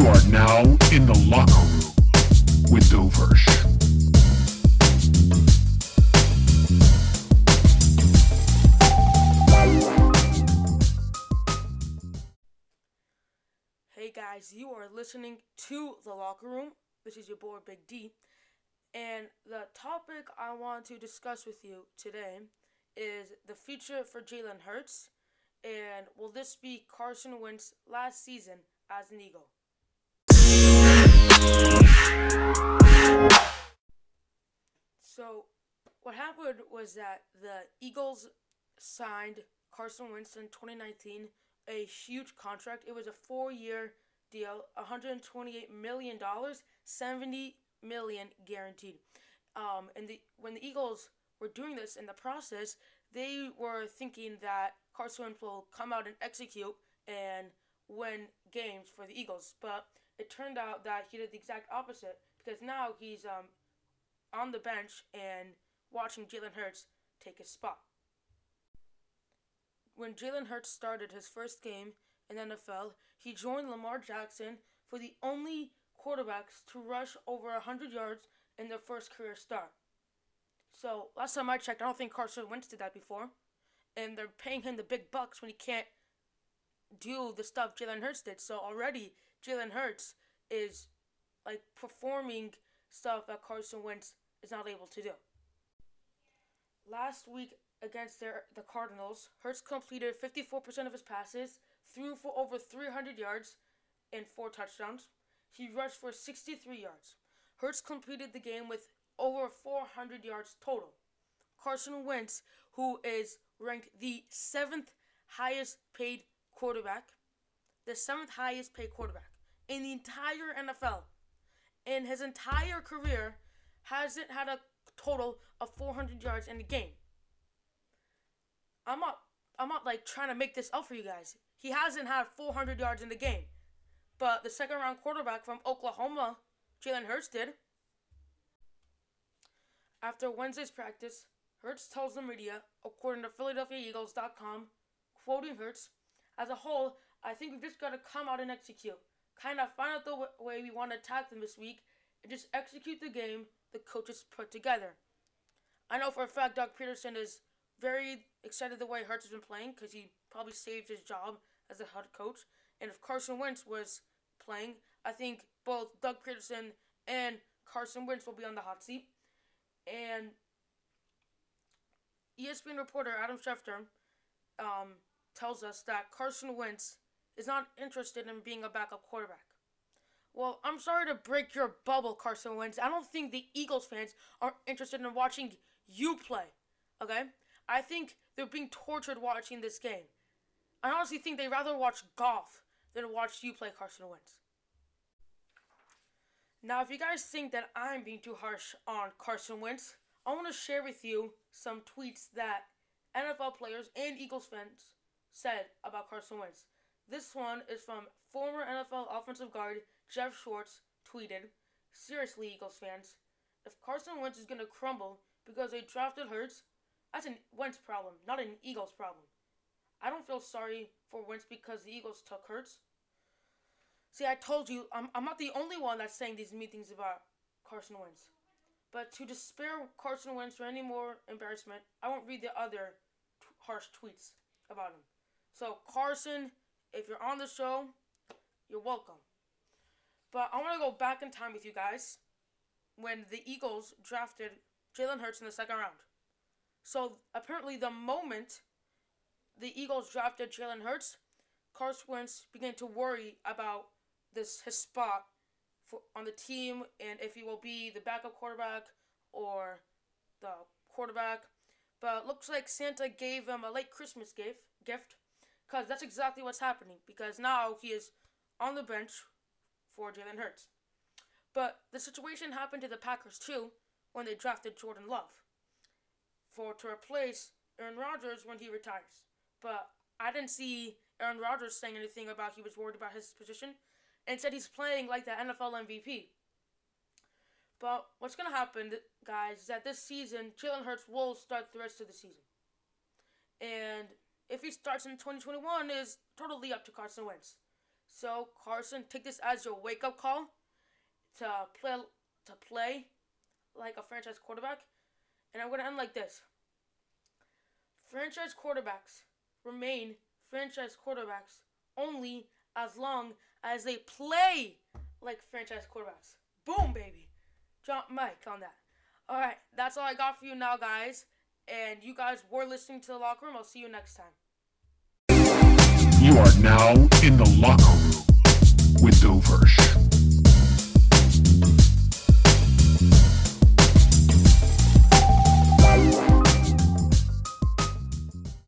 You are now in the locker room with Doversh. Hey guys, you are listening to The Locker Room. This is your boy Big D. And the topic I want to discuss with you today is the future for Jalen Hurts. And will this be Carson Wentz's last season as an Eagle? Was that the Eagles signed Carson Wentz in 2019 a huge contract. It was a four-year deal, 128 million dollars, 70 million guaranteed. Um, and the when the Eagles were doing this in the process, they were thinking that Carson Wentz will come out and execute and win games for the Eagles. But it turned out that he did the exact opposite because now he's um, on the bench and watching Jalen Hurts take his spot when Jalen Hurts started his first game in the NFL, he joined Lamar Jackson for the only quarterbacks to rush over 100 yards in their first career start. So, last time I checked, I don't think Carson Wentz did that before. And they're paying him the big bucks when he can't do the stuff Jalen Hurts did. So, already, Jalen Hurts is like performing stuff that Carson Wentz is not able to do. Last week, against their, the Cardinals, Hurts completed 54% of his passes, threw for over 300 yards and four touchdowns. He rushed for 63 yards. Hurts completed the game with over 400 yards total. Carson Wentz, who is ranked the seventh highest paid quarterback, the seventh highest paid quarterback in the entire NFL, in his entire career, hasn't had a total of 400 yards in the game. I'm not I'm not like trying to make this up for you guys. He hasn't had 400 yards in the game. But the second round quarterback from Oklahoma, Jalen Hurts did. After Wednesday's practice, Hurts tells the media, according to PhiladelphiaEagles.com, quoting Hurts, as a whole, I think we've just got to come out and execute. Kind of find out the w- way we want to attack them this week and just execute the game the coaches put together. I know for a fact Doug Pederson is very excited the way Hurts has been playing because he probably saved his job as a head coach. And if Carson Wentz was playing, I think both Doug Pederson and Carson Wentz will be on the hot seat. And ESPN reporter Adam Schefter um, tells us that Carson Wentz is not interested in being a backup quarterback. Well, I'm sorry to break your bubble, Carson Wentz. I don't think the Eagles fans are interested in watching you play. Okay? I think they're being tortured watching this game. I honestly think they'd rather watch golf than watch you play Carson Wentz. Now, if you guys think that I'm being too harsh on Carson Wentz, I want to share with you some tweets that NFL players and Eagles fans said about Carson Wentz. This one is from former NFL offensive guard Geoff Schwartz tweeted, Seriously, Eagles fans, if Carson Wentz is going to crumble because they drafted Hurts, that's an Wentz problem, not an Eagles problem. I don't feel sorry for Wentz because the Eagles took Hurts. See, I told you, I'm, I'm not the only one that's saying these mean things about Carson Wentz. But to despair Carson Wentz for any more embarrassment, I won't read the other t- harsh tweets about him. So, Carson, if you're on the show, you're welcome. But I want to go back in time with you guys when the Eagles drafted Jalen Hurts in the second round. So apparently, the moment the Eagles drafted Jalen Hurts, Carson Wentz began to worry about this his spot for, on the team and if he will be the backup quarterback or the quarterback. But looks like Santa gave him a late Christmas gift, gift, because that's exactly what's happening. Because now he is on the bench for Jalen Hurts. But the situation happened to the Packers too when they drafted Jordan Love for to replace Aaron Rodgers when he retires. But I didn't see Aaron Rodgers saying anything about he was worried about his position. and said he's playing like the NFL MVP. But what's going to happen, guys, is that this season, Jalen Hurts will start the rest of the season. And if he starts in 2021, is totally up to Carson Wentz. So Carson, take this as your wake up call to play to play like a franchise quarterback. And I'm gonna end like this. Franchise quarterbacks remain franchise quarterbacks only as long as they play like franchise quarterbacks. Boom, baby. Drop mic on that. All right, that's all I got for you now, guys. And you guys were listening to the locker room. I'll see you next time. You are now in the locker room.